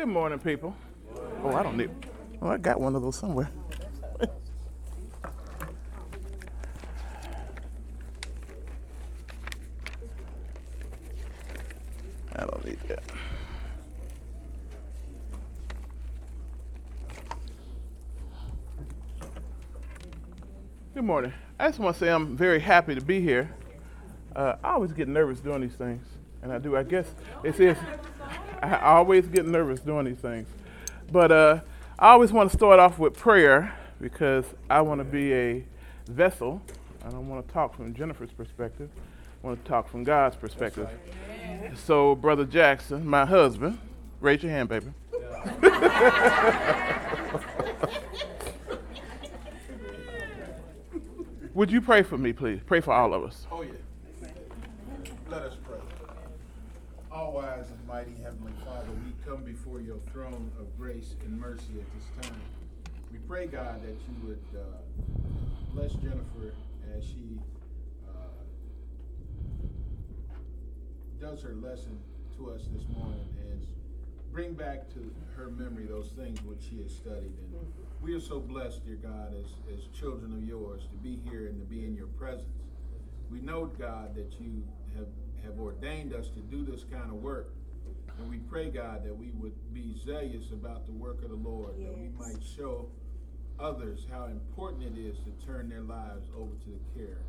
Good morning, people. Oh, I don't need. Oh, I got one of those somewhere. I don't need that. Good morning. I just want to say I'm very happy to be here. Uh, I always get nervous doing these things, and I do. I guess it says I always get nervous doing these things. But uh, I always want to start off with prayer because I want to be a vessel. I don't want to talk from Jennifer's perspective. I want to talk from God's perspective. Right. So, Brother Jackson, my husband, raise your hand, baby. Would you pray for me, please? Pray for all of us. Oh, yeah. Let us pray. All wise and mighty Heavenly come before your throne of grace and mercy at this time. We pray, God, that you would uh, bless Jennifer as she uh, does her lesson to us this morning and bring back to her memory those things which she has studied. And we are so blessed, dear God, as, as children of yours, to be here and to be in your presence. We know, God, that you have have ordained us to do this kind of work. And we pray, God, that we would be zealous about the work of the Lord, yes. that we might show others how important it is to turn their lives over to the care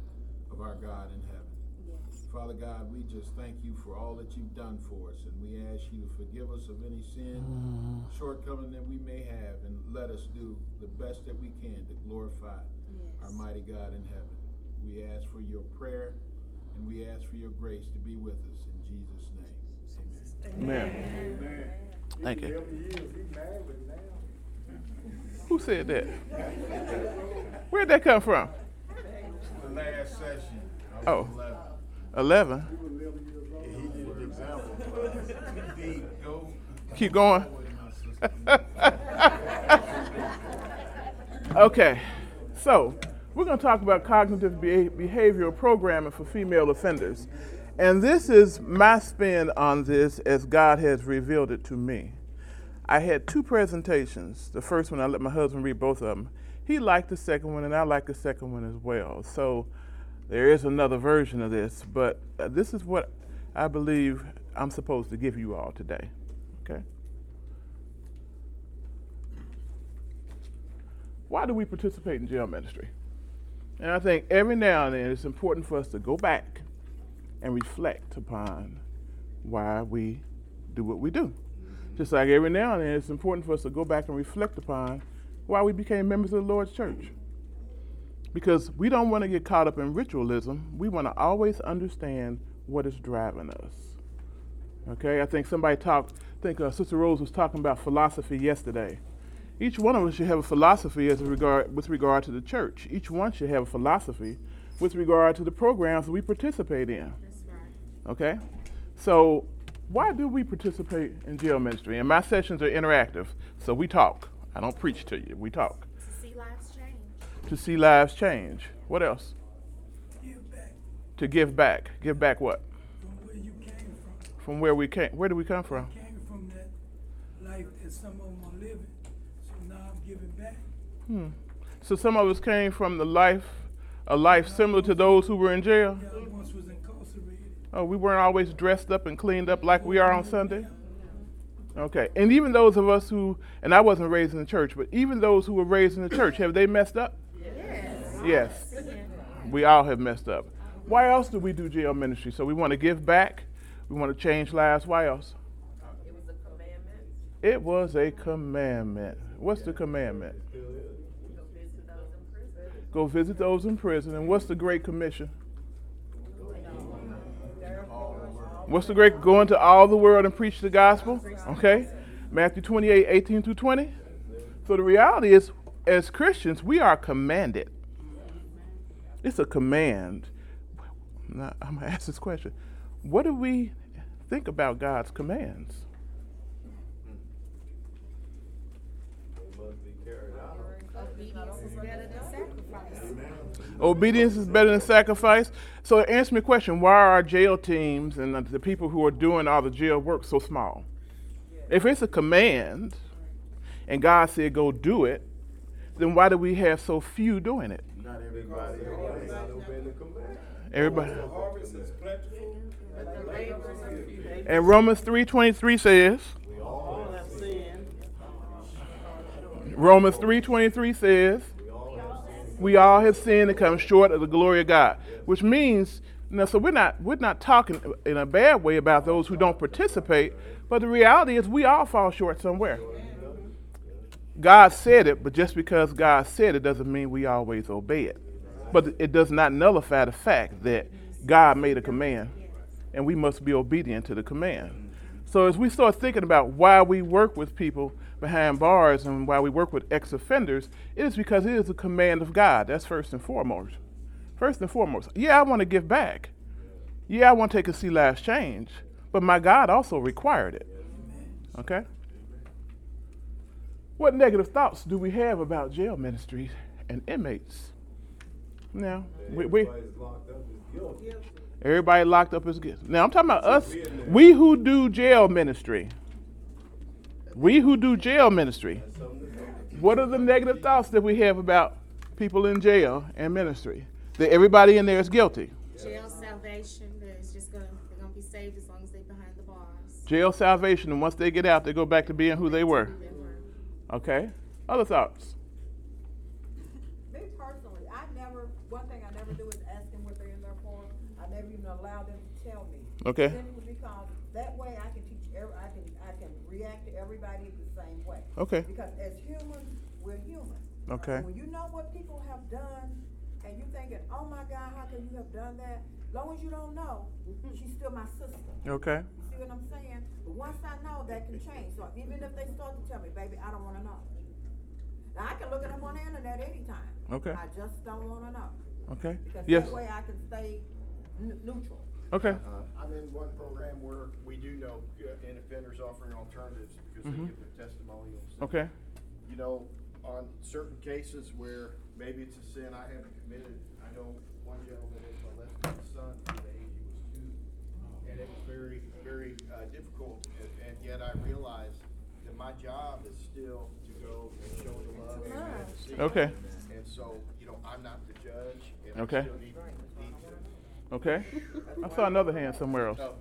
of our God in heaven. Yes. Father God, we just thank you for all that you've done for us, and we ask you to forgive us of any sin, mm. shortcoming that we may have, and let us do the best that we can to glorify yes. our mighty God in heaven. We ask for your prayer and we ask for your grace to be with us in Jesus' name. Amen. Amen. Thank you. Who said that? Where'd that come from? The last session. Oh. 11. 11? Keep going. okay. So, we're going to talk about cognitive behavioral programming for female offenders. And this is my spin on this as God has revealed it to me. I had two presentations. The first one, I let my husband read both of them. He liked the second one, and I liked the second one as well. So there is another version of this, but uh, this is what I believe I'm supposed to give you all today. Okay? Why do we participate in jail ministry? And I think every now and then it's important for us to go back and reflect upon why we do what we do. Just like every now and then it's important for us to go back and reflect upon why we became members of the Lord's church. Because we don't want to get caught up in ritualism. We want to always understand what is driving us. Okay, I think somebody talked, I think uh, Sister Rose was talking about philosophy yesterday. Each one of us should have a philosophy as regard, with regard to the church. Each one should have a philosophy with regard to the programs we participate in. That's right. Okay? So, why do we participate in jail ministry? And my sessions are interactive, so we talk. I don't preach to you, we talk. To see lives change. To see lives change. What else? Give back. To give back. Give back what? From where you came from. From where we came. Where did we come from? We came from that life that some of them are living. So now I'm giving back. Hmm. So some of us came from the life, a life similar to those who were in jail. once was incarcerated. Oh, we weren't always dressed up and cleaned up like we are on Sunday. Okay, and even those of us who, and I wasn't raised in the church, but even those who were raised in the church, have they messed up? Yes. Yes. We all have messed up. Why else do we do jail ministry? So we want to give back. We want to change lives. Why else? It was a commandment. It was a commandment. What's the commandment? Go visit those in prison. And what's the Great Commission? What's the great? Go into all the world and preach the gospel. Okay? Matthew 28, 18 through 20. So the reality is, as Christians, we are commanded. It's a command. I'm going to ask this question. What do we think about God's commands? Obedience is better than sacrifice. So answer me a question: Why are our jail teams and the people who are doing all the jail work so small? If it's a command and God said go do it, then why do we have so few doing it? Not everybody always obey the command. Everybody. The harvest is plentiful, but the laborers are few. And Romans 3:23 says, All have sinned. Romans 3:23 says, we all have sinned and come short of the glory of God, which means now, so we're not we're not talking in a bad way about those who don't participate, but the reality is we all fall short somewhere. God said it, but just because God said it doesn't mean we always obey it. But it does not nullify the fact that God made a command, and we must be obedient to the command. So as we start thinking about why we work with people behind bars and why we work with ex-offenders, it is because it is a command of God. That's first and foremost. First and foremost, yeah, I want to give back. Yeah, I want to take a see lives change, but my God also required it. Okay. What negative thoughts do we have about jail ministries and inmates? Now, we, we Everybody's locked up is guilty. everybody locked up is good. Now I'm talking about us, we who do jail ministry. We who do jail ministry. What are the negative thoughts that we have about people in jail and ministry? That everybody in there is guilty. Jail salvation, that it's just gonna, they're gonna be saved as long as they're behind the bars. Jail salvation, and once they get out, they go back to being who they were. They were. Okay. Other thoughts? Me personally, I never, one thing I never do is ask them what they're in there for. I never even allow them to tell me. Okay. Simply because that way I can teach, every- I can, I can react to everybody the same way. Okay. Because as humans, we're human. Okay. And When you know what people have done, and you thinking, oh my God, how can you have done that? Long as you don't know, she's still my sister. Okay. You see what I'm saying? But once I know, that can change. So even if they start to tell me, baby, I don't wanna know. Now, I can look at them on the internet anytime. Okay. I just don't wanna know. Okay. Because Yes. that way I can stay n- neutral. Okay. Uh, I'm in one program where we do know uh, and offenders offering alternatives because they give their testimonials. Mm-hmm. Okay. You know, on certain cases where maybe it's a sin I haven't committed, I know one gentleman had molested his son from the age he was two. And it was very, very uh, difficult, and- and yet I realized that my job is still to go and show the love and to see. Okay. And so, you know, I'm not the judge, and I Okay. still need, need to Okay. I saw another hand somewhere else. Oh.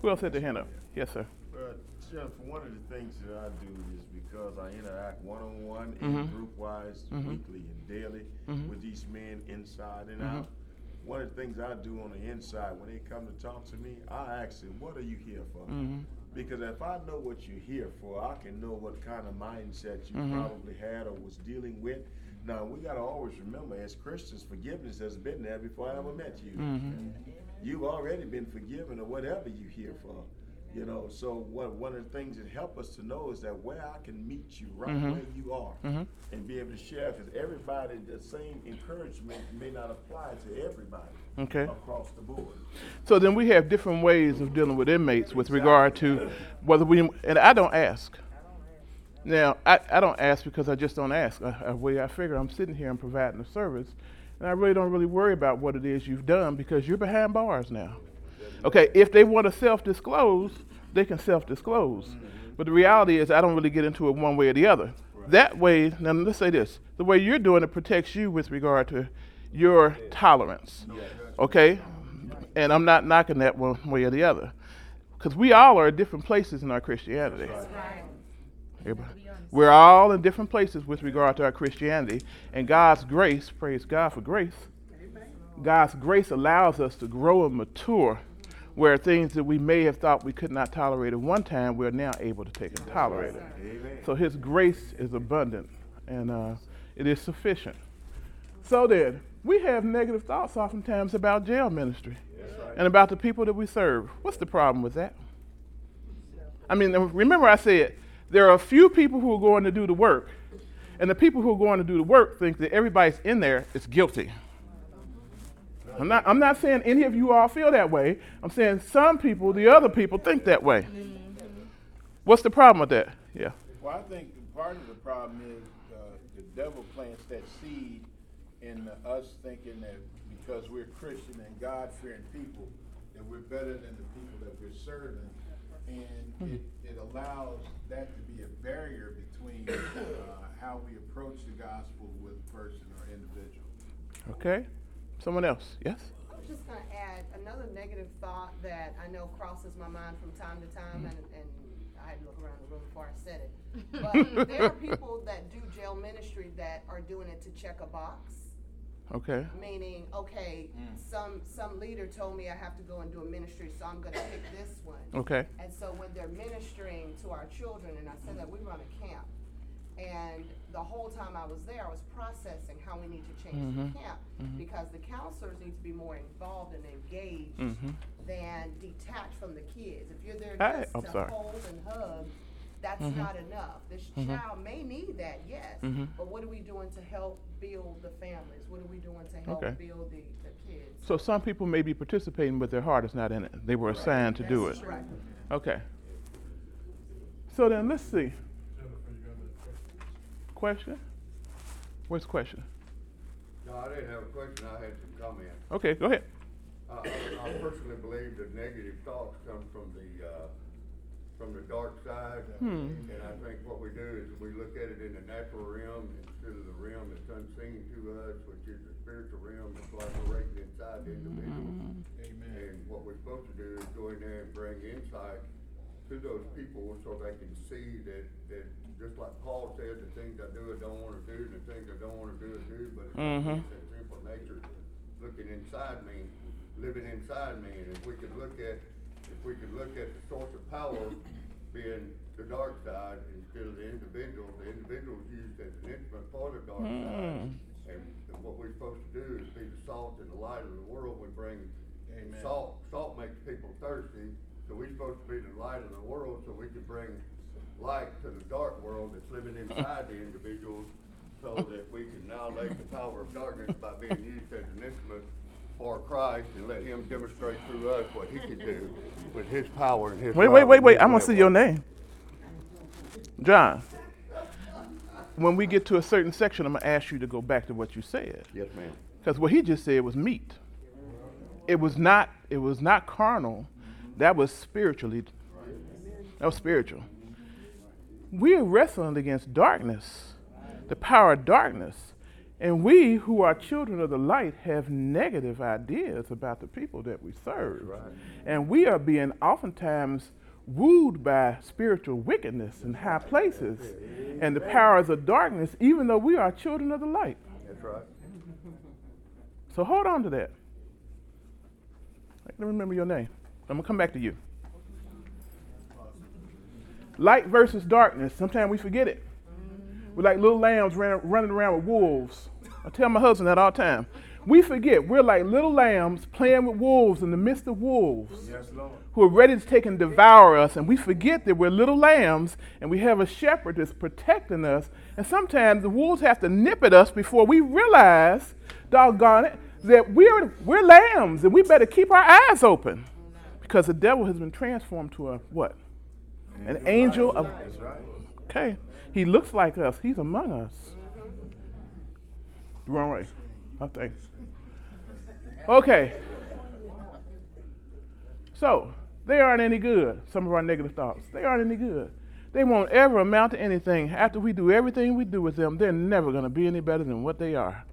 Who else had their hand up? Yes, sir. Well, Jennifer, one of the things that I do is because I interact one-on-one Mhm. and group-wise, Mhm. weekly and daily Mhm. with these men inside and Mhm. out. One of the things I do on the inside, when they come to talk to me, I ask them, what are you here for? Mm-hmm. Because if I know what you're here for, I can know what kind of mindset you Mhm. probably had or was dealing with. Now, we gotta always remember, as Christians, forgiveness has been there before I ever met you. Mm-hmm. You've already been forgiven or whatever you're here for. You know, so what, one of the things that help us to know is that where I can meet you right Mhm. where you are Mhm. and be able to share, because everybody, the same encouragement may not apply to everybody Okay. across the board. So then we have different ways of dealing with inmates with regard to whether we, and I don't ask. Now, I, I don't ask because I just don't ask. I, I, way I figure I'm sitting here and providing a service, and I really don't really worry about what it is you've done because you're behind bars now. Okay, if they want to self-disclose, they can self-disclose. But the reality is, I don't really get into it one way or the other. That way, now let's say this: the way you're doing it protects you with regard to your tolerance. Okay, and I'm not knocking that one way or the other, because we all are at different places in our Christianity. Everybody. We're all in different places with regard to our Christianity, and God's grace, praise God for grace. God's grace allows us to grow and mature, where things that we may have thought we could not tolerate at one time, we're now able to take and tolerate it. So His grace is abundant, and uh, it is sufficient. So then, we have negative thoughts oftentimes about jail ministry and about the people that we serve. What's the problem with that? I mean, remember I said there are a few people who are going to do the work, and the people who are going to do the work think that everybody's in there is guilty. I'm not, I'm not saying any of you all feel that way. I'm saying some people, the other people, think that way. What's the problem with that? Yeah. Well, I think part of the problem is uh, the devil plants that seed in us thinking that because we're Christian and God fearing people, that we're better than the people that we're serving. And it, it allows that to be a barrier between, uh, how we approach the gospel with a person or individual. Okay? Someone else? Yes? I was just gonna add another negative thought that I know crosses my mind from time to time, and, and I had to look around the room before I said it. But there are people that do jail ministry that are doing it to check a box. Okay. Meaning, okay, mm. some, some leader told me I have to go and do a ministry, so I'm gonna pick this one. Okay. And so when they're ministering to our children, and I said that we run a camp, and the whole time I was there, I was processing how we need to change the mm-hmm. camp mm-hmm. because the counselors need to be more involved and engaged Mhm. than detached from the kids. If you're there I- just I'm to sorry. hold and hug, that's Mhm. not enough. This Mhm. child may need that, yes, Mhm. but what are we doing to help build the families? What are we doing to help Okay. build the, the kids? So some people may be participating, but their heart is not in it. They were assigned to do it. Right. Okay. So then let's see. Question? Where's the question? No, I didn't have a question, I had some comments. Okay, go ahead. I, I I personally believe that negative thoughts come from the, uh, from the dark side. Hmm. And I think what we do is we look at it in the natural realm instead of the realm that's unseen to us, which is the spiritual realm that's operating inside the individual. Amen. And what we're supposed to do is go in there and bring insight to those people so they can see that, that, just like Paul said, the things I do, I don't wanna do, the things I don't wanna do, I do, but it's Mhm. that simple nature looking inside me, living inside me, and if we could look at, if we could look at the source of power being the dark side instead of the individual, the individual is used as an instrument for the dark side. Mm. And and what we're supposed to do is be the salt and the light of the world, we bring Amen. salt, salt makes people thirsty, so we're supposed to be the light of the world, so we can bring light to the dark world that's living inside the individuals, so that we can annihilate the power of darkness by being used as an instrument for Christ and let him demonstrate through us what he can do with his power and his Wait, wait, wait, wait. I'm gonna see your name. John. When we get to a certain section, I'm gonna ask you to go back to what you said. Yes, ma'am. Because what he just said was meat. It was not. It was not carnal. That was spiritually. That was spiritual. We are wrestling against darkness, the power of darkness, and we who are children of the light have negative ideas about the people that we serve, and we are being oftentimes wooed by spiritual wickedness in high places and the powers of darkness, even though we are children of the light. That's right. So hold on to that. Let me remember your name. I'm gonna come back to you. Light versus darkness. Sometimes we forget it. We're like little lambs ran, running around with wolves. I tell my husband that all the time. We forget we're like little lambs playing with wolves in the midst of wolves Yes, Lord. who are ready to take and devour us. And we forget that we're little lambs and we have a shepherd that's protecting us. And sometimes the wolves have to nip at us before we realize, doggone it, that we're, we're lambs and we better keep our eyes open. Because the devil has been transformed to a what? An angel of. Right. Okay. He looks like us, he's among us. Wrong way. I think. Okay. So, they aren't any good, some of our negative thoughts. They aren't any good. They won't ever amount to anything. After we do everything we do with them, they're never going to be any better than what they are.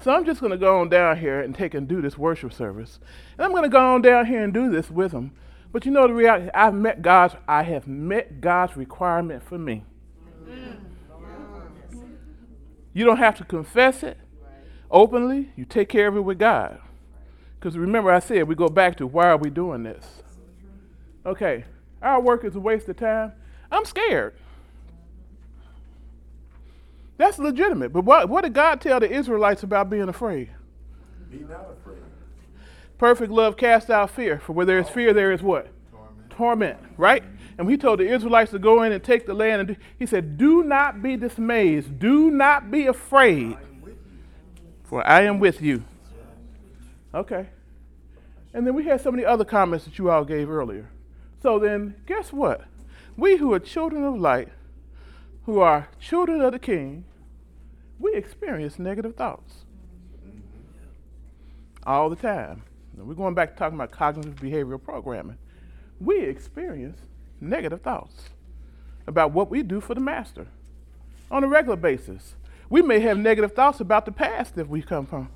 So I'm just going to go on down here and take and do this worship service. And I'm going to go on down here and do this with them. But you know the reality, I've met God's, I have met God's requirement for me. You don't have to confess it openly. You take care of it with God. Because remember, I said we go back to why are we doing this? Okay, our work is a waste of time. I'm scared. That's legitimate. But what, what did God tell the Israelites about being afraid? Be not afraid. Perfect love casts out fear. For where there is fear, there is what? Torment. Torment, right? And he told the Israelites to go in and take the land. And do, he said, Do not be dismayed. Do not be afraid. For I am with you. Okay. And then we had some of the other comments that you all gave earlier. So then, guess what? We who are children of light, who are children of the King, we experience negative thoughts all the time. Now, we're going back to talking about cognitive behavioral programming. We experience negative thoughts. about what we do for the master on a regular basis. We may have negative thoughts about the past that we come from,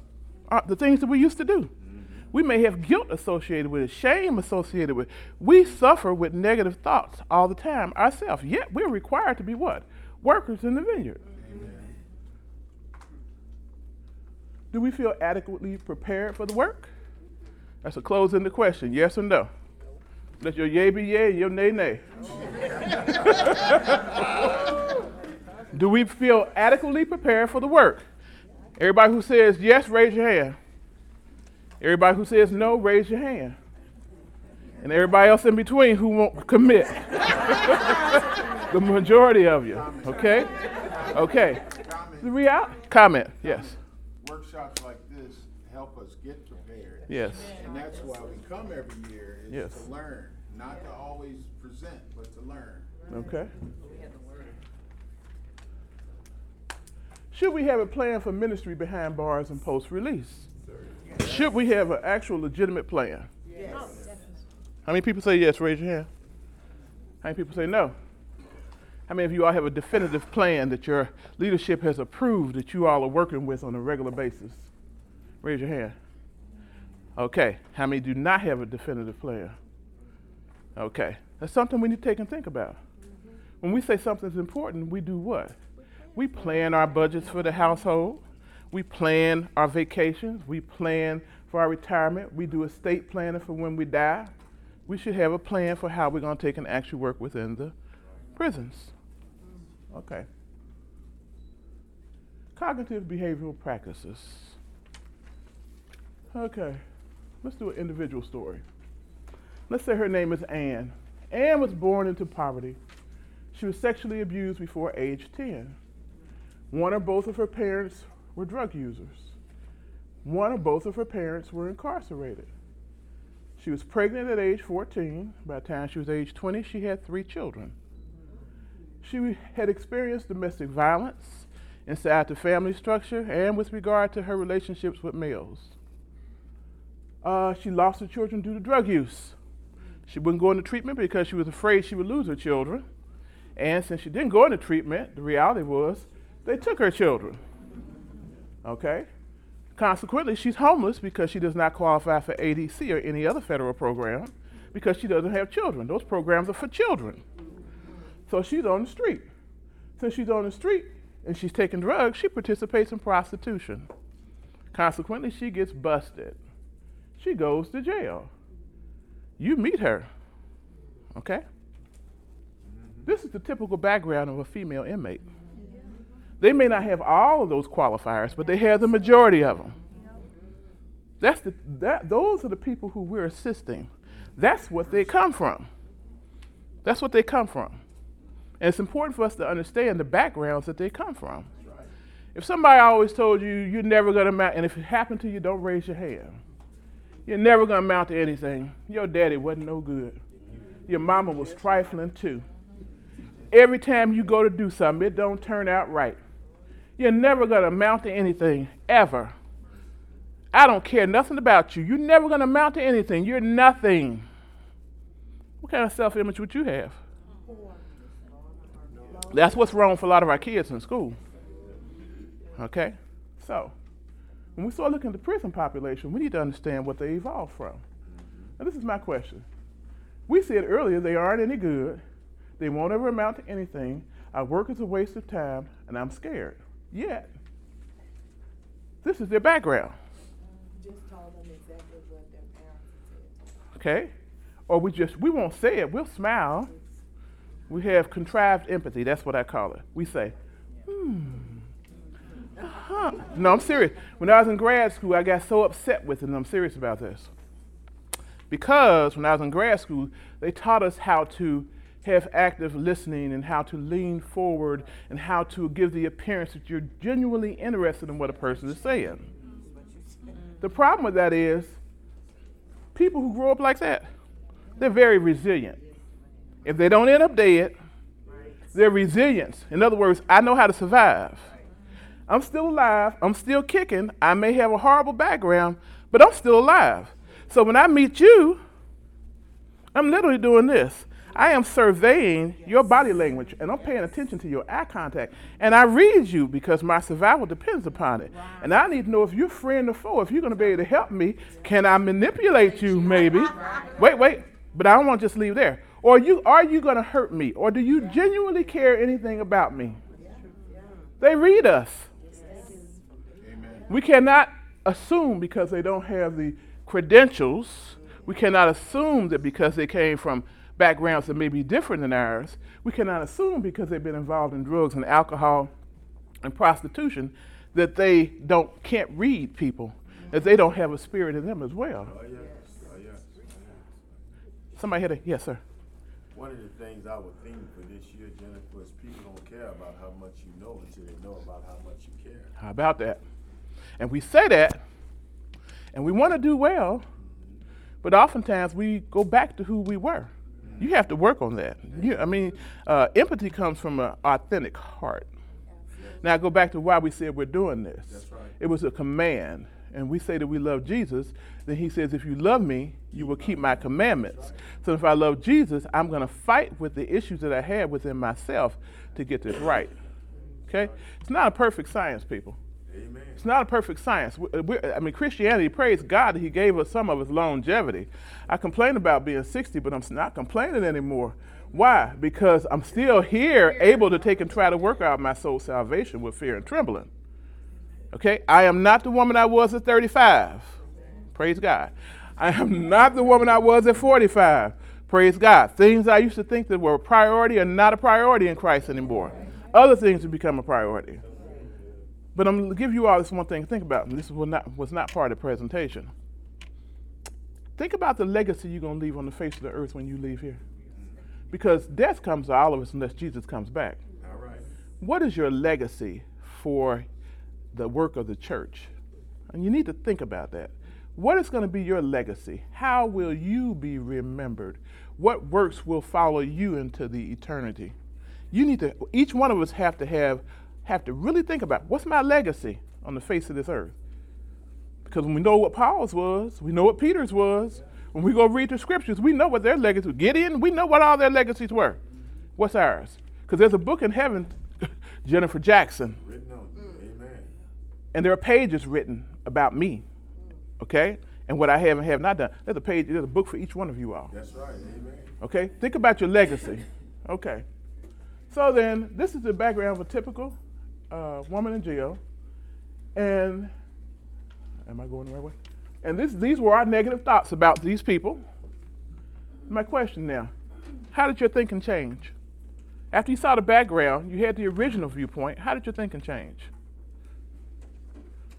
uh, the things that we used to do. We may have guilt associated with it, shame associated with it. We suffer with negative thoughts all the time ourselves, yet we're required to be what? Workers in the vineyard. Do we feel adequately prepared for the work? That's a close ended question, yes or no? Let your yay be yay and your nay nay. Do we feel adequately prepared for the work? Everybody who says yes, raise your hand. Everybody who says no, raise your hand. And everybody else in between who won't commit. the majority of you. Okay? Okay. The real comment, yes. Workshops like this help us get prepared. Yes. And that's why we come every year, is Yes. to learn, not to always present, but to learn. Okay. Should we have a plan for ministry behind bars and post release? Should we have an actual legitimate plan? Yes. How many people say yes? Raise your hand. How many people say no? How many of you all have a definitive plan that your leadership has approved that you all are working with on a regular basis? Raise your hand. Okay. How many do not have a definitive plan? Okay. That's something we need to take and think about. When we say something's important, we do what? We plan our budgets for the household. We plan our vacations. We plan for our retirement. We do estate planning for when we die. We should have a plan for how we're going to take and actually work within the prisons. Okay. Cognitive behavioral practices. Okay. Let's do an individual story. Let's say her name is Anne. Anne was born into poverty. She was sexually abused before age 10. One or both of her parents were drug users. One or both of her parents were incarcerated. She was pregnant at age 14. By the time she was age 20, she had three children. She had experienced domestic violence inside the family structure and with regard to her relationships with males. Uh, she lost her children due to drug use. She wouldn't go into treatment because she was afraid she would lose her children. And since she didn't go into treatment, the reality was they took her children. Okay? Consequently, she's homeless because she does not qualify for ADC or any other federal program because she doesn't have children. Those programs are for children. So she's on the street. Since she's on the street and she's taking drugs, she participates in prostitution. Consequently, she gets busted. She goes to jail. You meet her. Okay? This is the typical background of a female inmate. They may not have all of those qualifiers, but they have the majority of them. That's the, that, those are the people who we're assisting. That's what they come from. That's what they come from. And it's important for us to understand the backgrounds that they come from. If somebody always told you you're never going to mount, and if it happened to you, don't raise your hand. You're never going to mount to anything. Your daddy wasn't no good. Your mama was trifling too. Every time you go to do something, it don't turn out right. You're never going to amount to anything, ever. I don't care nothing about you. You're never going to amount to anything. You're nothing. What kind of self image would you have? That's what's wrong for a lot of our kids in school. Okay? So, when we start looking at the prison population, we need to understand what they evolved from. Now, this is my question. We said earlier they aren't any good, they won't ever amount to anything, our work is a waste of time, and I'm scared. Yet, this is their background. Just told them exactly what their parents said. Okay? Or we just, we won't say it, we'll smile. We have contrived empathy, that's what I call it. We say, hmm. Uh-huh. No, I'm serious. When I was in grad school, I got so upset with it, and I'm serious about this. Because when I was in grad school, they taught us how to have active listening and how to lean forward and how to give the appearance that you're genuinely interested in what a person is saying. The problem with that is people who grow up like that, they're very resilient. If they don't end up dead, they're resilient. In other words, I know how to survive. I'm still alive. I'm still kicking. I may have a horrible background, but I'm still alive. So when I meet you, I'm literally doing this. I am surveying your body language and I'm paying attention to your eye contact. And I read you because my survival depends upon it. And I need to know if you're friend or foe. If you're going to be able to help me, can I manipulate you maybe? Wait, wait. But I don't want to just leave there. Or you are you going to hurt me? Or do you genuinely care anything about me? They read us. We cannot assume because they don't have the credentials. We cannot assume that because they came from backgrounds that may be different than ours, we cannot assume because they've been involved in drugs and alcohol and prostitution that they don't can't read people, that they don't have a spirit in them as well. Oh, yes. Oh, yes. Somebody had a yes, sir. One of the things I would think for this year, Jennifer, is people don't care about how much you know until they know about how much you care. How about that? And we say that, and we want to do well, but oftentimes we go back to who we were. You have to work on that. You, I mean, uh, empathy comes from an authentic heart. Now, I go back to why we said we're doing this. That's right. It was a command. And we say that we love Jesus, then he says, If you love me, you will keep my commandments. So if I love Jesus, I'm going to fight with the issues that I have within myself to get this right. Okay? It's not a perfect science, people. Amen. It's not a perfect science. We- we- I mean, Christianity, praise God that He gave us some of His longevity. I complain about being 60, but I'm not complaining anymore. Why? Because I'm still here, able to take and try to work out my soul salvation with fear and trembling. Okay? I am not the woman I was at 35. Praise God. I am not the woman I was at 45. Praise God. Things I used to think that were a priority are not a priority in Christ anymore. Other things have become a priority. But I'm going to give you all this one thing to think about, this was not, was not part of the presentation. Think about the legacy you're going to leave on the face of the earth when you leave here. Because death comes to all of us unless Jesus comes back. All right. What is your legacy for the work of the church? And you need to think about that. What is going to be your legacy? How will you be remembered? What works will follow you into the eternity? You need to each one of us have to have have to really think about what's my legacy on the face of this earth. Because when we know what Paul's was, we know what Peter's was. When we go read the scriptures, we know what their legacy was. Gideon, we know what all their legacies were. What's ours? Because there's a book in heaven, Jennifer Jackson, Written on. Amen. and there are pages written about me, okay, and what I have and have not done. There's a page, there's a book for each one of you all, That's right. Amen. okay. Think about your legacy, okay. So then, this is the background of a typical uh, woman in jail, and am I going the right way? And this, these were our negative thoughts about these people. My question now: How did your thinking change? After you saw the background, you had the original viewpoint. How did your thinking change?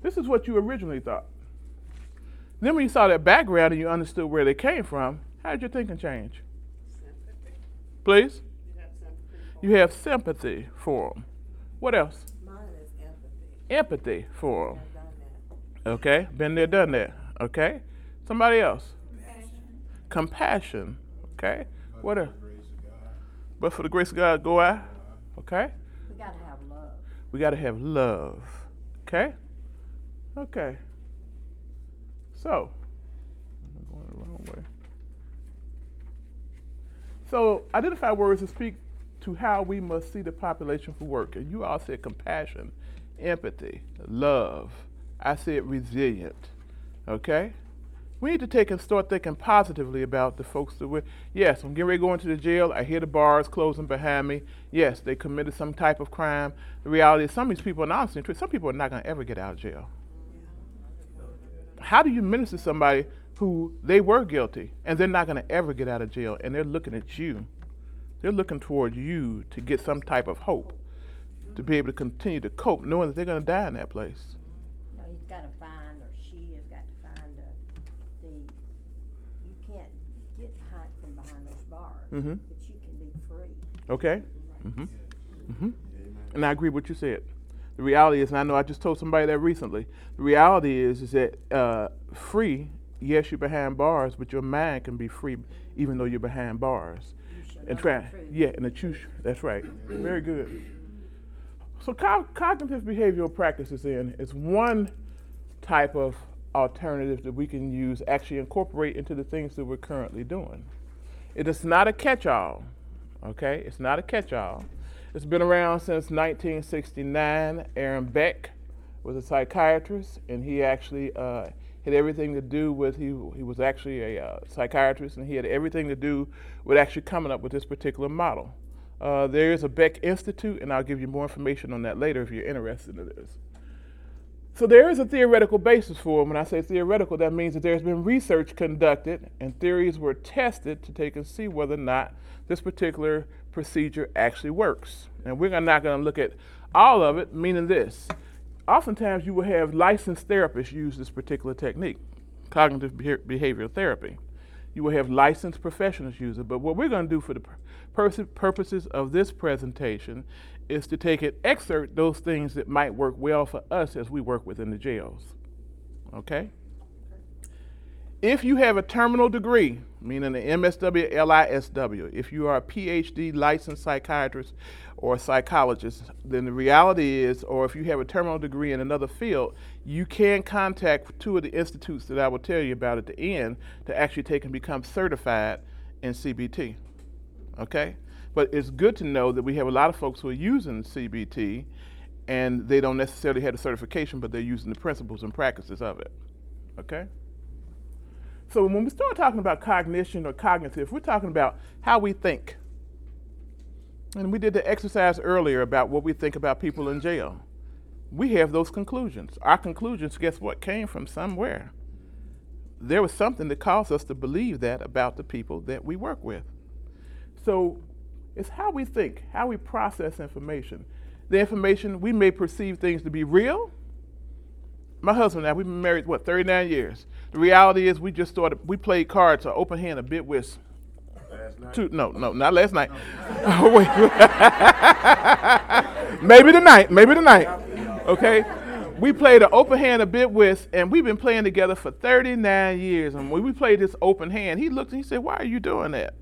This is what you originally thought. Then, when you saw that background and you understood where they came from, how did your thinking change? Sympathy. Please? You have sympathy for them. What else? Empathy. For them. I've done that. Okay? Been there, done that. Okay? Somebody else? Compassion. Okay? What else? Grace of God. But for the grace of God, go I. Okay? We gotta have love. We got to have love. Okay? Okay. So, I'm going the wrong way. So, identify words that speak to how we must see the population for work. And you all said compassion, empathy, love. I said resilient. Okay? We need to take and start thinking positively about the folks that we're. Yes, I'm getting ready to go into the jail. I hear the bars closing behind me. Yes, they committed some type of crime. The reality is, some of these people, and honestly, some people are not going to ever get out of jail. How do you minister to somebody who they were guilty and they're not going to ever get out of jail and they're looking at you? They're looking toward you to get some type of hope, to be able to continue to cope, knowing that they're going to die in that place. No, he's gotta find, or she has got to find the, the, you can't get behind, from behind those bars, Mhm. but you can be free. Okay? Mm-hmm. Mm-hmm. And I agree with what you said. The reality is, and I know I just told somebody that recently. The reality is, is that uh, free. Yes, you're behind bars, but your mind can be free even though you're behind bars. You And try, yeah, and the truth. That's right. Very good. So co- cognitive behavioral practices is one type of alternative that we can use, actually incorporate into the things that we're currently doing. It is not a catch all. Okay? It's not a catch all. It's been around since 1969. Aaron Beck was a psychiatrist, and he actually uh, had everything to do with, he, he was actually a uh, psychiatrist, and he had everything to do with actually coming up with this particular model. Uh, there is a Beck Institute, and I'll give you more information on that later if you're interested in this. So there is a theoretical basis for it. When I say theoretical, that means that there's been research conducted and theories were tested to take and see whether or not this particular procedure actually works. And we're not going to look at all of it, meaning this. Oftentimes, you will have licensed therapists use this particular technique, cognitive behavioral therapy. You will have licensed professionals use it. But what we're going to do for the purposes of this presentation is to take and excerpt those things that might work well for us as we work within the jails. Okay? If you have a terminal degree, meaning an MSW, LISW, if you are a PhD licensed psychiatrist or psychologist, then the reality is, or if you have a terminal degree in another field, you can contact two of the institutes that I will tell you about at the end to actually take and become certified in CBT. Okay? But it's good to know that we have a lot of folks who are using CBT and they don't necessarily have the certification, but they're using the principles and practices of it. Okay? So when we start talking about cognition or cognitive, we're talking about how we think. And we did the exercise earlier about what we think about people in jail. We have those conclusions. Our conclusions, guess what, came from somewhere. There was something that caused us to believe that about the people that we work with. So it's how we think, how we process information. The information, we may perceive things to be real. My husband and I, we've been married, what, 39 years. The reality is we just started, we played cards, or open hand, a bid whist. Last night? Two, no, no, not last night. maybe tonight, maybe tonight. Okay? We played an open hand a bid whist, and we've been playing together for 39 years. And when we played this open hand, he looked and he said, Why are you doing that?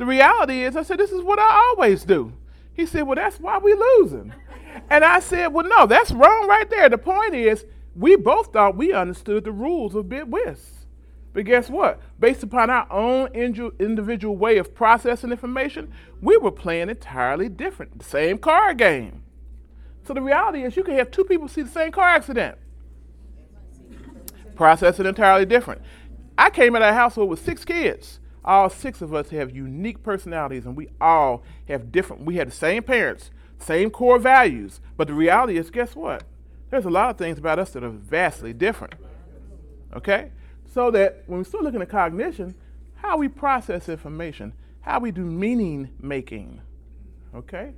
The reality is, I said, this is what I always do. He said, well, that's why we're losing. And I said, well, no, that's wrong right there. The point is, we both thought we understood the rules of bid whist. But guess what? Based upon our own individual way of processing information, we were playing entirely different. The same car game. So the reality is, you can have two people see the same car accident. process it entirely different. I came of a household with six kids all six of us have unique personalities and we all have different we had the same parents same core values. But the reality is guess what? There's a lot of things about us that are vastly different okay? So that when we start looking at cognition how we process information how we do meaning making okay?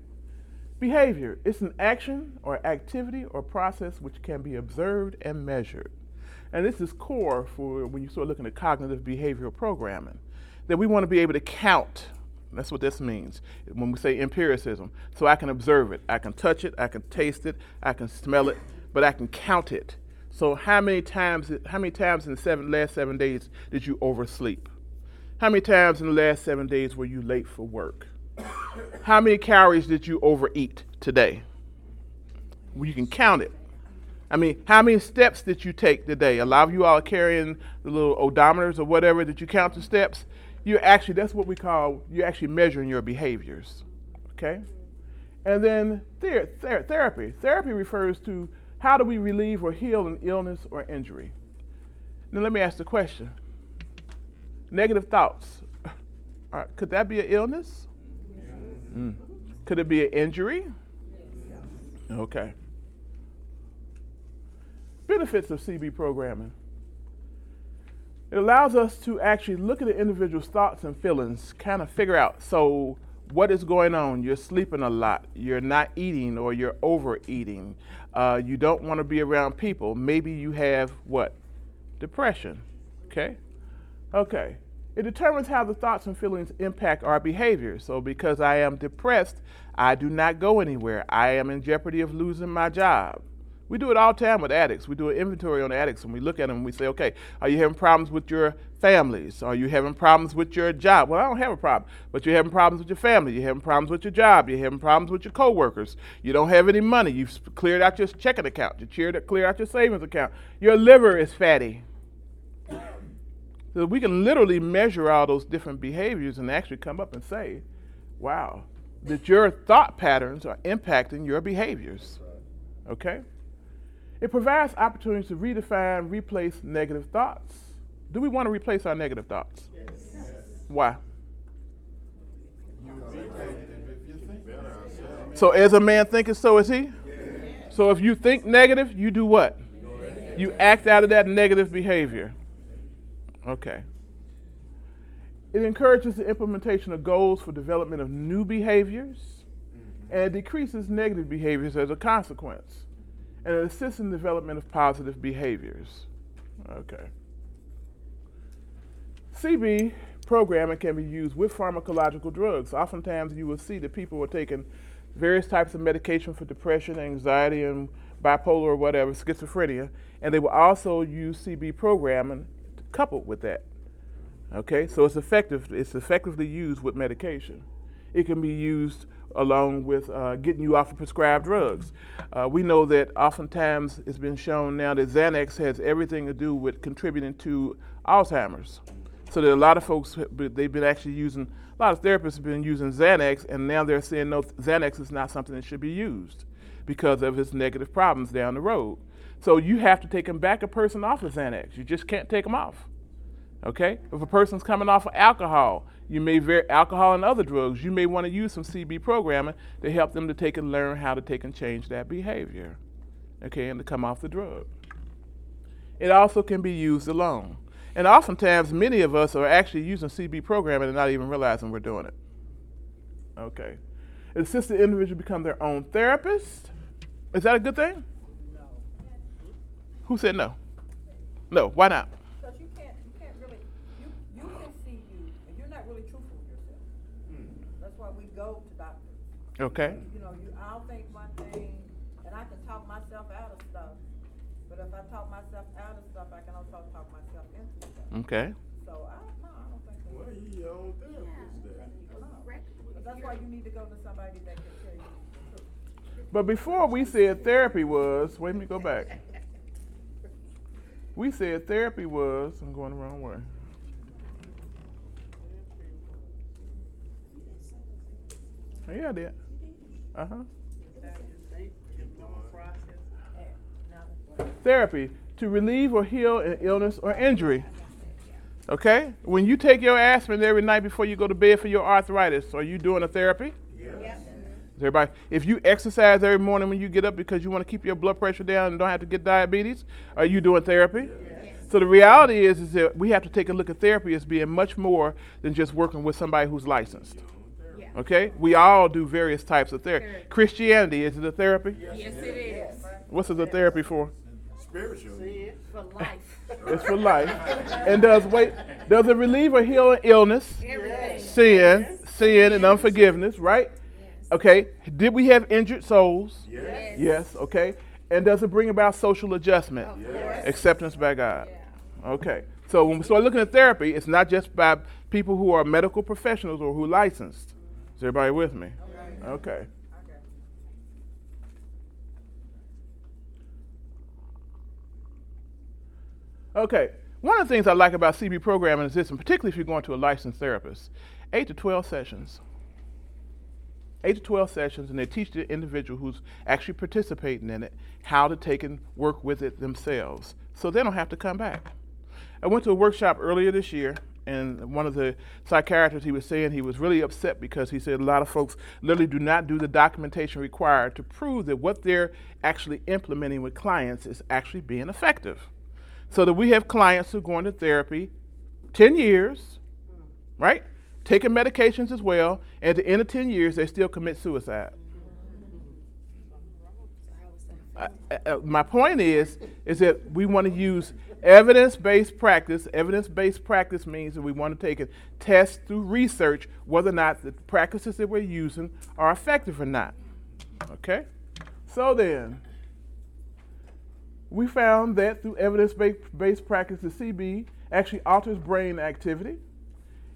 Behavior it's an action or activity or process which can be observed and measured. And this is core for when you start looking at cognitive behavioral programming that we want to be able to count. That's what this means when we say empiricism. So I can observe it, I can touch it, I can taste it, I can smell it, but I can count it. So how many times how many times in the seven, last seven days did you oversleep? How many times in the last seven days were you late for work? How many calories did you overeat today? Well, you can count it. I mean, how many steps did you take today? A lot of you all are carrying the little odometers or whatever that you count the steps you're actually, that's what we call, you're actually measuring your behaviors. Okay? And then ther- ther- therapy. Therapy refers to how do we relieve or heal an illness or injury. Now, let me ask the question negative thoughts. Could that be an illness? Mm. Could it be an injury? Okay. Benefits of CB programming. It allows us to actually look at the individual's thoughts and feelings, kind of figure out so what is going on. You're sleeping a lot, you're not eating, or you're overeating. Uh, you don't want to be around people. Maybe you have what? Depression. Okay? Okay. It determines how the thoughts and feelings impact our behavior. So, because I am depressed, I do not go anywhere. I am in jeopardy of losing my job. We do it all the time with addicts. We do an inventory on addicts and we look at them and we say, okay, are you having problems with your families? Are you having problems with your job? Well, I don't have a problem, but you're having problems with your family. You're having problems with your job. You're having problems with your coworkers. You don't have any money. You've cleared out your checking account. You cleared, out your savings account. Your liver is fatty. So we can literally measure all those different behaviors and actually come up and say, wow, that your thought patterns are impacting your behaviors. Okay? It provides opportunities to redefine, replace negative thoughts. Do we want to replace our negative thoughts? Yes. Why? So as a man thinketh, so is he? So if you think negative, you do what? You act out of that negative behavior. Okay. It encourages the implementation of goals for development of new behaviors mm-hmm. and it decreases negative behaviors as a consequence. And it assists in the development of positive behaviors. Okay. CB programming can be used with pharmacological drugs. Oftentimes, you will see that people are taking various types of medication for depression, anxiety, and bipolar or whatever, schizophrenia, and they will also use CB programming coupled with that. Okay, so it's effective. It's effectively used with medication. It can be used along with uh, getting you off of prescribed drugs. Uh, we know that oftentimes it's been shown now that Xanax has everything to do with contributing to Alzheimer's. So that a lot of folks they've been actually using a lot of therapists have been using Xanax, and now they're saying no, Xanax is not something that should be used because of its negative problems down the road. So you have to take them back a person off of Xanax. You just can't take them off. Okay? If a person's coming off of alcohol, you may vary alcohol and other drugs, you may want to use some CB programming to help them to take and learn how to take and change that behavior. Okay, and to come off the drug. It also can be used alone. And oftentimes, many of us are actually using CB programming and not even realizing we're doing it. Okay. It assists the individual become their own therapist. Is that a good thing? No. Who said no? No. Why not? Because you can't, you can't really, you, you can see you, and you're not really truthful with yourself. That's why we go to doctors. Okay. You know, you, I'll think one thing, and I can talk myself out of stuff. But if I talk myself out of stuff, I can also talk myself into stuff. Okay. So I, no, I don't think so. Well, you your own therapist there. But that's why you need to go to somebody that can tell you. But before we said therapy was, wait, let me go back. We said therapy was, I'm going the wrong way. Oh, yeah, I did. Uh huh. Therapy to relieve or heal an illness or injury. Okay? When you take your aspirin every night before you go to bed for your arthritis, are you doing a therapy? Yes. Everybody, if you exercise every morning when you get up because you want to keep your blood pressure down and don't have to get diabetes, are you doing therapy? Yes. So the reality is, is that we have to take a look at therapy as being much more than just working with somebody who's licensed. Yeah. Okay? We all do various types of therapy. Therapy. Christianity, is it a therapy? Yes, it is. What's it a therapy for? Spiritual. It's for life. It's for life. And does wait does it relieve or heal an illness? Everything. Sin, sin and unforgiveness, right? Yes. Okay. Did we have injured souls? Yes. Yes, okay. And does it bring about social adjustment? Of course. Acceptance by God. Yeah. Okay. So when we start looking at therapy, it's not just by people who are medical professionals or who are licensed. Is everybody with me? Okay. Okay. Okay. One of the things I like about CB programming is this, and particularly if you're going to a licensed therapist, eight to 12 sessions. Eight to 12 sessions, and they teach the individual who's actually participating in it how to take and work with it themselves so they don't have to come back. I went to a workshop earlier this year, and one of the psychiatrists he was saying he was really upset because he said a lot of folks literally do not do the documentation required to prove that what they're actually implementing with clients is actually being effective. So that we have clients who are going to therapy 10 years, right? Taking medications as well, and at the end of 10 years, they still commit suicide. Uh, my point is, is that we want to use evidence-based practice. Evidence-based practice means that we want to take a test through research whether or not the practices that we're using are effective or not. Okay? So then, we found that through evidence-based practice, the CB actually alters brain activity.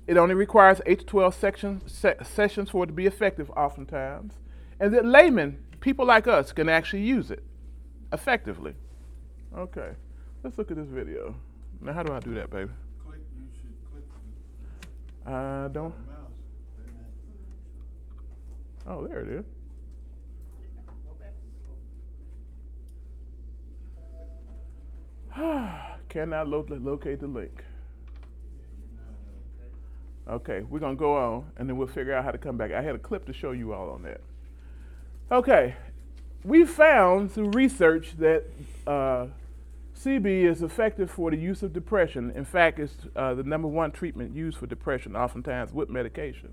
It only requires 8 to 12 sections, se- sessions for it to be effective oftentimes. And that laymen, people like us, can actually use it effectively. Okay, let's look at this video. Now, how do I do that, baby? Click, you I don't. Oh, there it is. Cannot lo- locate the link. Okay, we're gonna go on and then we'll figure out how to come back. I had a clip to show you all on that. Okay, we found through research that uh, CB is effective for the use of depression. In fact, it's uh, the number one treatment used for depression, oftentimes with medication.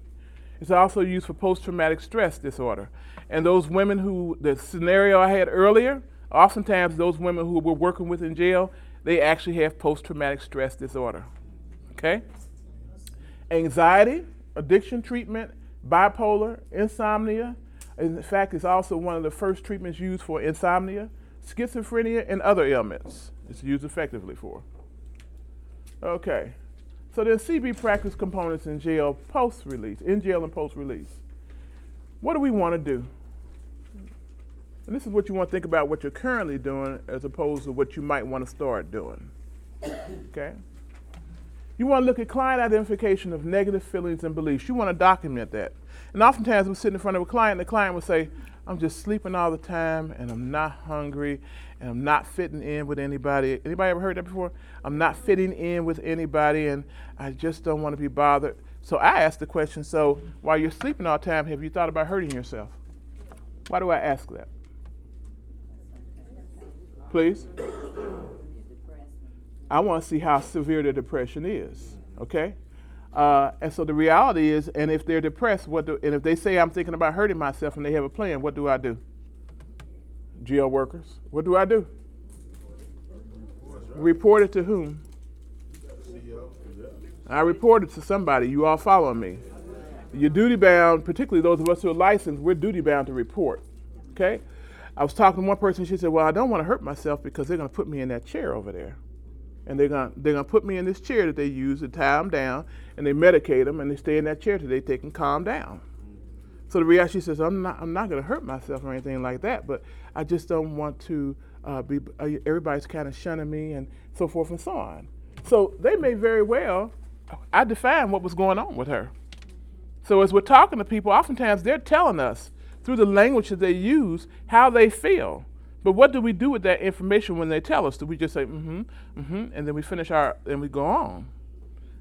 It's also used for post traumatic stress disorder. And those women who, the scenario I had earlier, oftentimes those women who we're working with in jail, they actually have post traumatic stress disorder. Okay? Anxiety, addiction treatment, bipolar, insomnia. In fact, it's also one of the first treatments used for insomnia, schizophrenia, and other ailments. It's used effectively for. Okay. So there's CB practice components in jail post release, in jail and post release. What do we want to do? And this is what you want to think about what you're currently doing as opposed to what you might want to start doing. Okay? You want to look at client identification of negative feelings and beliefs. You want to document that. And oftentimes we're sitting in front of a client, and the client will say, I'm just sleeping all the time, and I'm not hungry, and I'm not fitting in with anybody. Anybody ever heard that before? I'm not fitting in with anybody, and I just don't want to be bothered. So I asked the question, so while you're sleeping all the time, have you thought about hurting yourself? Why do I ask that? Please? I want to see how severe the depression is, okay? Uh, and so the reality is, and if they're depressed, what do, and if they say I'm thinking about hurting myself and they have a plan, what do I do? Jail workers, what do I do? Report it to whom? I report it to somebody. You all follow me. You're duty bound, particularly those of us who are licensed, we're duty bound to report. Okay? I was talking to one person, she said, Well, I don't want to hurt myself because they're going to put me in that chair over there and they're gonna they're gonna put me in this chair that they use to tie them down, and they medicate them, and they stay in that chair till they take and calm down. So the reality says, I'm not I'm not gonna hurt myself or anything like that, but I just don't want to uh, be. Uh, everybody's kind of shunning me and so forth and so on. So they may very well. I define what was going on with her. So as we're talking to people, oftentimes they're telling us through the language that they use how they feel. But what do we do with that information when they tell us? Do we just say, mm-hmm, mm-hmm, and then we finish our, and we go on?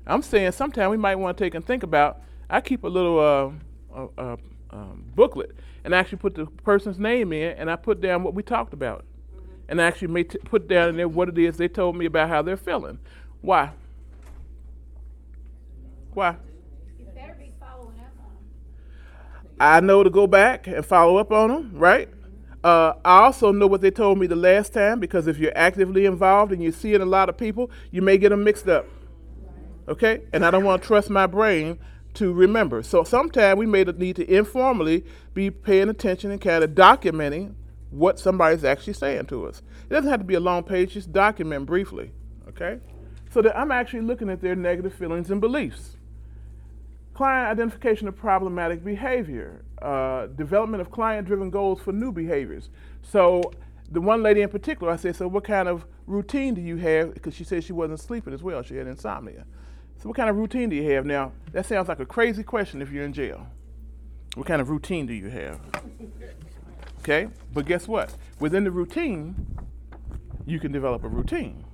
I'm saying sometimes we might want to take and think about, I keep a little uh, uh, uh, um, booklet and I actually put the person's name in and I put down what we talked about. And I actually may t- put down in there what it is they told me about how they're feeling. Why? Why? You better be following up on them. I know to go back and follow up on them, right? Uh, I also know what they told me the last time because if you're actively involved and you're seeing a lot of people, you may get them mixed up. Okay? And I don't want to trust my brain to remember. So sometimes we may need to informally be paying attention and kind of documenting what somebody's actually saying to us. It doesn't have to be a long page, just document briefly. Okay? So that I'm actually looking at their negative feelings and beliefs. Client identification of problematic behavior, uh, development of client driven goals for new behaviors. So, the one lady in particular, I said, So, what kind of routine do you have? Because she said she wasn't sleeping as well, she had insomnia. So, what kind of routine do you have? Now, that sounds like a crazy question if you're in jail. What kind of routine do you have? Okay, but guess what? Within the routine, you can develop a routine.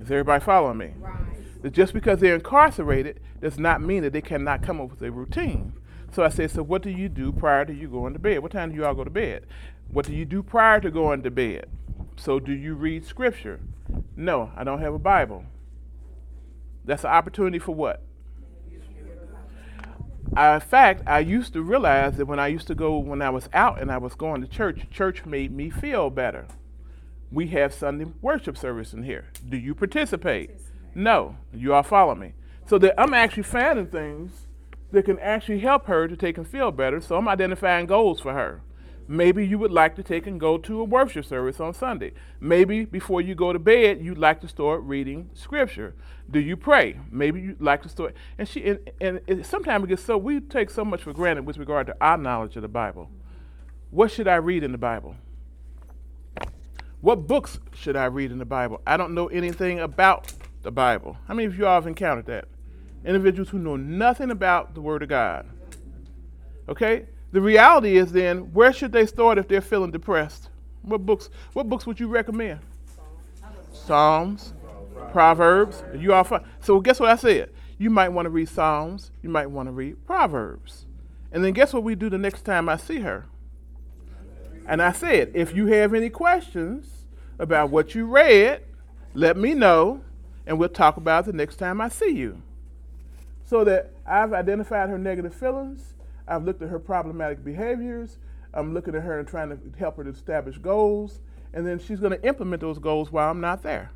Is everybody following me? Right. That just because they're incarcerated does not mean that they cannot come up with a routine. So I said, so what do you do prior to you going to bed? What time do you all go to bed? What do you do prior to going to bed? So do you read scripture? No, I don't have a Bible. That's an opportunity for what? I, in fact, I used to realize that when I used to go, when I was out and I was going to church, church made me feel better. We have Sunday worship service in here. Do you participate? No. You all follow me. So that I'm actually finding things that can actually help her to take and feel better. So I'm identifying goals for her. Maybe you would like to take and go to a worship service on Sunday. Maybe before you go to bed, you'd like to start reading scripture. Do you pray? Maybe you'd like to start. And she and, and it, sometimes it gets so we take so much for granted with regard to our knowledge of the Bible. What should I read in the Bible? What books should I read in the Bible? I don't know anything about the Bible. How many of you all have encountered that? individuals who know nothing about the Word of God. Okay? The reality is then, where should they start if they're feeling depressed? What books? What books would you recommend? Psalms, Proverbs. You all fine. So guess what I said? You might want to read Psalms. You might want to read Proverbs. And then guess what we do the next time I see her? And I said, if you have any questions about what you read, let me know, and we'll talk about it the next time I see you. So that I've identified her negative feelings, I've looked at her problematic behaviors, I'm looking at her and trying to help her to establish goals, and then she's going to implement those goals while I'm not there.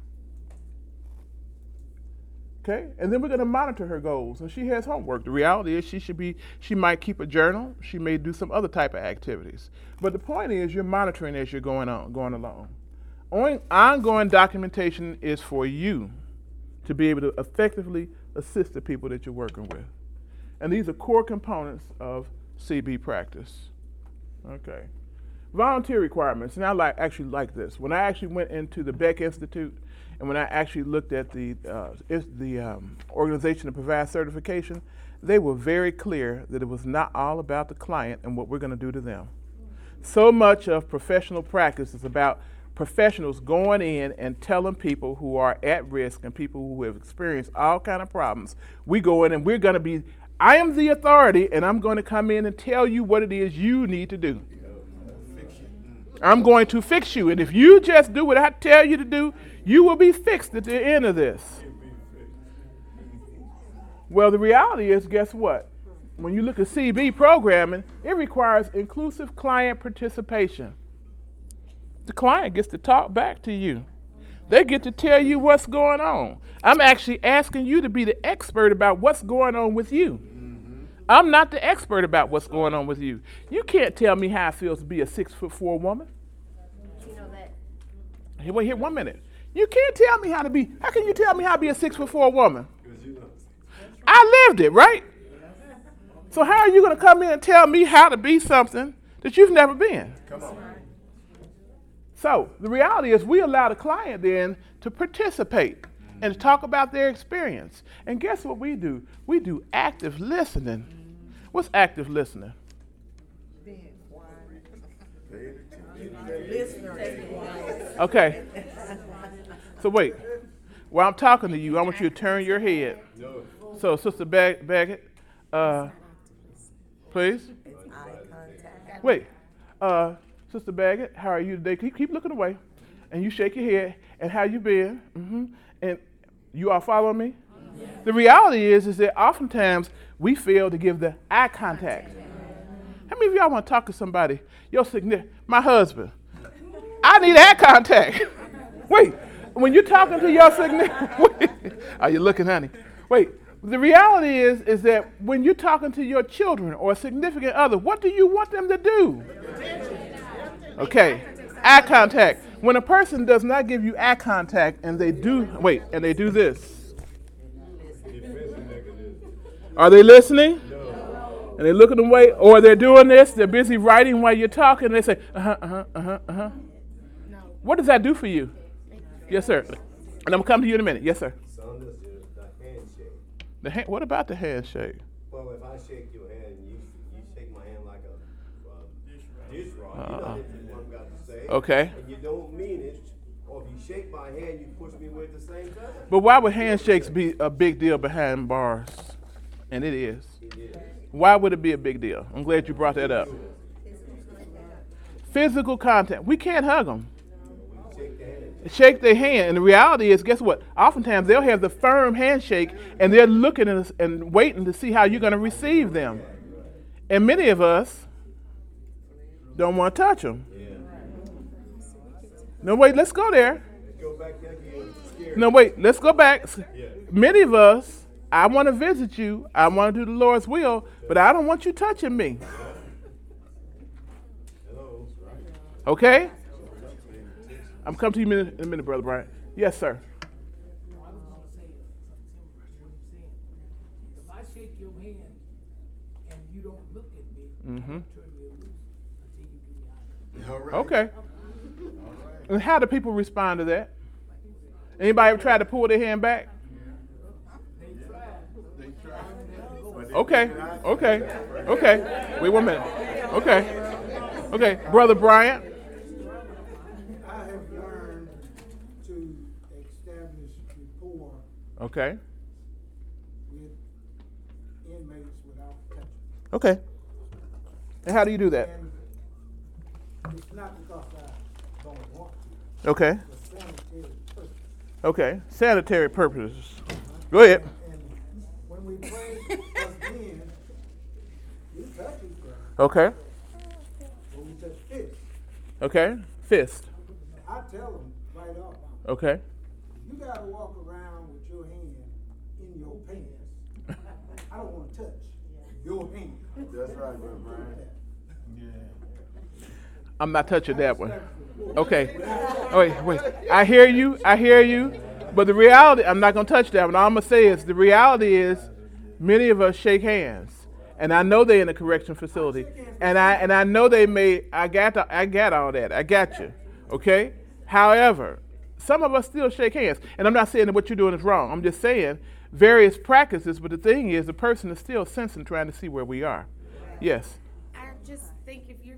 Okay? And then we're going to monitor her goals. And she has homework. The reality is she should be she might keep a journal, she may do some other type of activities. But the point is you're monitoring as you're going on going along. Ongoing documentation is for you to be able to effectively assist the people that you're working with. And these are core components of CB practice. Okay. Volunteer requirements, and I like actually like this. When I actually went into the Beck Institute, and when I actually looked at the uh, the um, organization that provides certification, they were very clear that it was not all about the client and what we're going to do to them. So much of professional practice is about professionals going in and telling people who are at risk and people who have experienced all kind of problems. We go in and we're going to be. I am the authority, and I'm going to come in and tell you what it is you need to do. I'm going to fix you. And if you just do what I tell you to do, you will be fixed at the end of this. Well, the reality is, guess what? When you look at CB programming, it requires inclusive client participation. The client gets to talk back to you. They get to tell you what's going on. I'm actually asking you to be the expert about what's going on with you. Mm-hmm. I'm not the expert about what's going on with you. You can't tell me how it feels to be a six foot four woman. You know that. Hey, wait here one minute. You can't tell me how to be. How can you tell me how to be a six foot four woman? I lived it, right? So how are you going to come in and tell me how to be something that you've never been? Come on. So the reality is, we allow the client then to participate and to talk about their experience. And guess what we do? We do active listening. What's active listening? Okay. So wait. While I'm talking to you, I want you to turn your head. So, Sister Bag- Baggett, uh, please. Wait. Uh, Sister Baggett, how are you today? Keep, keep looking away. And you shake your head. And how you been? Mm-hmm. And you all follow me? The reality is, is that oftentimes we fail to give the eye contact. How many of y'all want to talk to somebody? Your significant, my husband. I need eye contact. Wait, when you're talking to your significant, are you looking, honey? Wait, the reality is, is that when you're talking to your children or a significant other, what do you want them to do? Okay, eye contact. When a person does not give you eye contact and they do, wait, and they do this. Are they listening? And they look at them way, or they're doing this, they're busy writing while you're talking, they say, uh huh, uh huh, uh huh, uh huh. What does that do for you? Yes, sir. And I'm gonna come to you in a minute. Yes, sir. Son, this is the handshake. Hand, what about the handshake? Well, if I shake your hand, you you shake my hand like a uh, dish rod. You Uh-uh. know what I'm got to say. Okay. And you don't mean it, or if you shake my hand, you push me away at the same time. But why would handshakes be a big deal behind bars? And it is. Why would it be a big deal? I'm glad you brought that up. Physical contact. We can't hug them. Shake their hand. And the reality is, guess what? Oftentimes they'll have the firm handshake and they're looking at us and waiting to see how you're going to receive them. And many of us don't want to touch them. No, wait, let's go there. Go back there again. Scary. No, wait, let's go back. Many of us, I want to visit you. I want to do the Lord's will, but I don't want you touching me. Okay? I'm coming to you in a minute, in a minute, Brother Brian. Yes, sir. No, I was gonna say something similar to what you're saying. If I shake your hand and you don't look at me, Mhm. I'm gonna turn you loose until you give me eye. All right. Okay. And how do people respond to that? Anybody ever try to pull their hand back? Okay, okay, okay. Wait one minute. Okay, okay, brother Bryant. I have learned to establish rapport Okay, with inmates without okay. And how do you do that? And it's not because I don't want to, Okay, but sanitary purpose. okay. Sanitary purposes. Go ahead. And when we bring us in, we touch each other, Okay, when we touch fish. okay. Fist. I tell them right off, Okay, you gotta walk around with your hand in your pants. I don't wanna touch your hand. That's right, Brother Brian. I'm not touching that one. Okay. Oh, wait, wait. I hear you. I hear you. But the reality, I'm not going to touch that one. All I'm going to say is the reality is many of us shake hands. And I know they're in a correction facility. And I and I know they may I got the, I got all that. I got you. Okay? However, some of us still shake hands. And I'm not saying that what you're doing is wrong. I'm just saying various practices, but the thing is the person is still sensing trying to see where we are. Yes. I just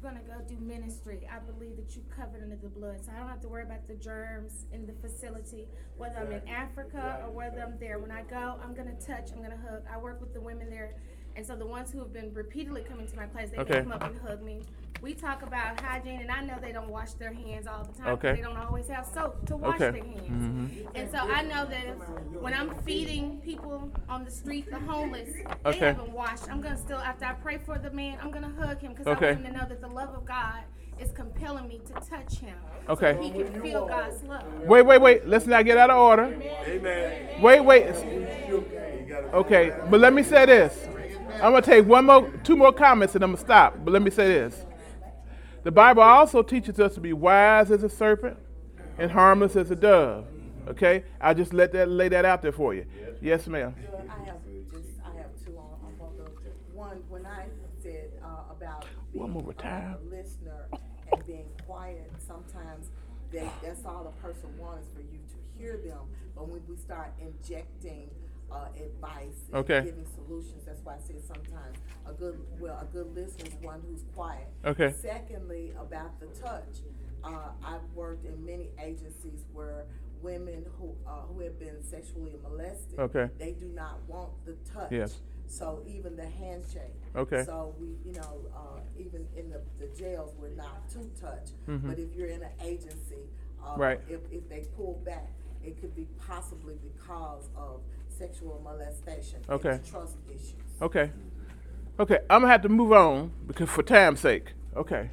you're gonna go do ministry, I believe that you covered under the blood. So I don't have to worry about the germs in the facility, whether I'm in Africa or whether I'm there. When I go, I'm gonna touch, I'm gonna hug. I work with the women there. And so the ones who have been repeatedly coming to my place, they Okay. can come up and hug me. We talk about hygiene, and I know they don't wash their hands all the time. 'cause Okay. They don't always have soap to wash Okay. their hands. Mm-hmm. And so I know that if, when I'm feeding people on the street, the homeless, they Okay. haven't washed. I'm gonna still, after I pray for the man, I'm gonna hug him because Okay. I want him to know that the love of God is compelling me to touch him. Okay. So he can feel God's love. Wait, wait, wait. Let's not get out of order. Amen. Wait, wait. You Okay, but let me say this. I'm gonna take one more, two more comments, and I'm gonna stop. But let me say this: the Bible also teaches us to be wise as a serpent and harmless as a dove. Okay, I just let that lay that out there for you. Yes, ma'am. I have just, I have two on, on both of. One, when I said, uh, about One more time. a listener and being quiet, sometimes they, that's all a person wants for you to hear them. But when we start injecting, uh, advice and Okay. giving solutions, that's why I say sometimes a good, well, a good listener is one who's quiet. Okay. Secondly, about the touch, uh, I've worked in many agencies where women who, uh, who have been sexually molested. Okay. They do not want the touch. Yes. So even the handshake. Okay. So we, you know, uh, even in the, the jails, we're not to touch. Mhm. But if you're in an agency, uh, Right. if, if they pull back, it could be possibly because of sexual molestation. Okay. it's Trust issues. Okay. Okay, I'm gonna have to move on because for time's sake. Okay.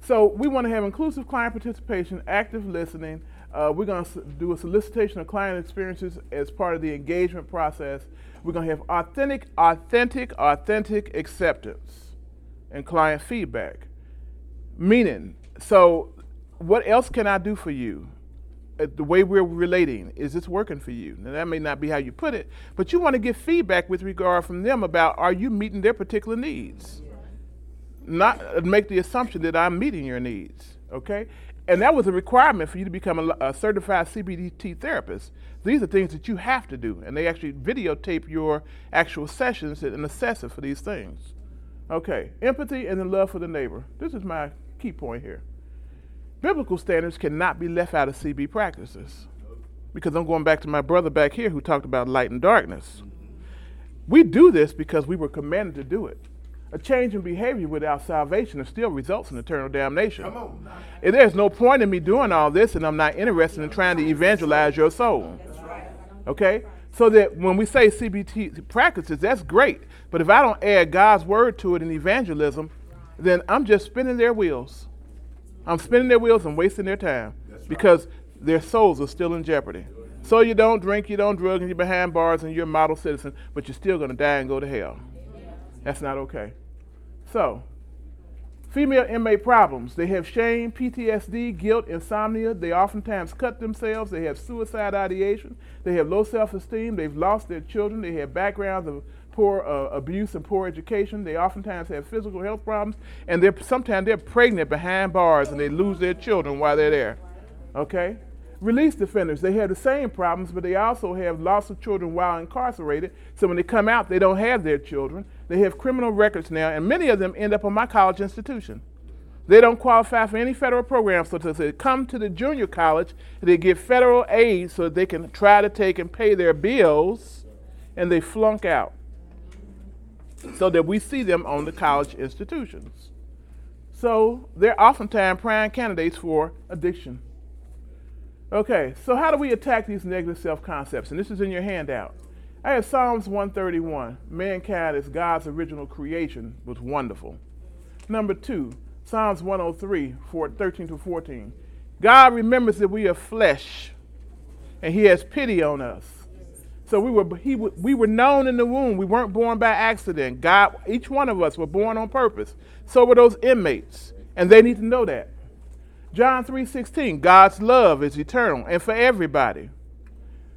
So we want to have inclusive client participation, active listening. Uh, we're gonna do a solicitation of client experiences as part of the engagement process. We're gonna have authentic, authentic, authentic acceptance and client feedback. Meaning, so what else can I do for you? Uh, the way we're relating, is this working for you? Now, that may not be how you put it, but you want to get feedback with regard from them about are you meeting their particular needs? Not uh, make the assumption that I'm meeting your needs, okay? And that was a requirement for you to become a, a certified cbdt therapist. These are things that you have to do, and they actually videotape your actual sessions and assess it for these things. Okay, empathy and the love for the neighbor. This is my key point here. Biblical standards cannot be left out of CB practices. Because I'm going back to my brother back here who talked about light and darkness. We do this because we were commanded to do it. A change in behavior without salvation still results in eternal damnation. On. And there's no point in me doing all this, and I'm not interested in trying to evangelize your soul. Okay? So that when we say CBT practices, that's great. But if I don't add God's word to it in evangelism, then I'm just spinning their wheels. I'm spinning their wheels and wasting their time because their souls are still in jeopardy. So you don't drink, you don't drug, and you're behind bars and you're a model citizen, but you're still going to die and go to hell. That's not okay. So, female inmate problems. They have shame, PTSD, guilt, insomnia. They oftentimes cut themselves. They have suicide ideation. They have low self esteem. They've lost their children. They have backgrounds of poor uh, abuse and poor education. They oftentimes have physical health problems. And they're, sometimes they're pregnant behind bars and they lose their children while they're there. Okay? release defenders. They have the same problems, but they also have loss of children while incarcerated. So when they come out, they don't have their children. They have criminal records now, and many of them end up on my college institution. They don't qualify for any federal programs, so they come to the junior college, they get federal aid so they can try to take and pay their bills, and they flunk out. So that we see them on the college institutions. So they're oftentimes prime candidates for addiction. Okay, so how do we attack these negative self concepts? And this is in your handout. I have Psalms 131. Mankind is God's original creation was wonderful. Number two, Psalms 103, 4, 13 to 14. God remembers that we are flesh, and He has pity on us. So we were he we were known in the womb. We weren't born by accident. God, each one of us were born on purpose. So were those inmates, and they need to know that. John 3:16, God's love is eternal and for everybody.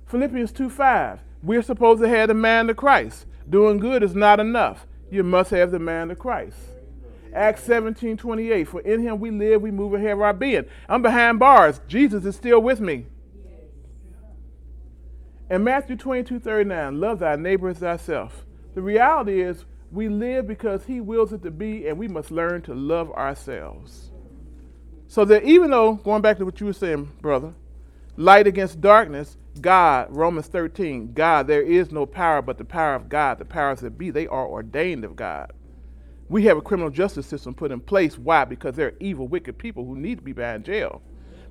Philippians 2:5, we're supposed to have the man of Christ. Doing good is not enough. You must have the man of Christ. Acts 17:28, for in him we live, we move, and have our being. I'm behind bars. Jesus is still with me. And Matthew 22 39, love thy neighbor as thyself. The reality is, we live because he wills it to be, and we must learn to love ourselves. So that even though, going back to what you were saying, brother, light against darkness, God, Romans 13, God, there is no power but the power of God. The powers that be, they are ordained of God. We have a criminal justice system put in place. Why? Because there are evil, wicked people who need to be behind jail.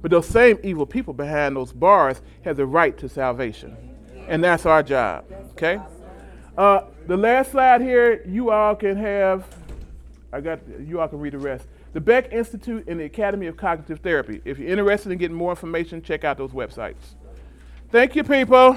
But those same evil people behind those bars have the right to salvation. And that's our job. Okay? Uh, the last slide here, you all can have, I got, you all can read the rest. The Beck Institute and the Academy of Cognitive Therapy. If you're interested in getting more information, check out those websites. Thank you, people.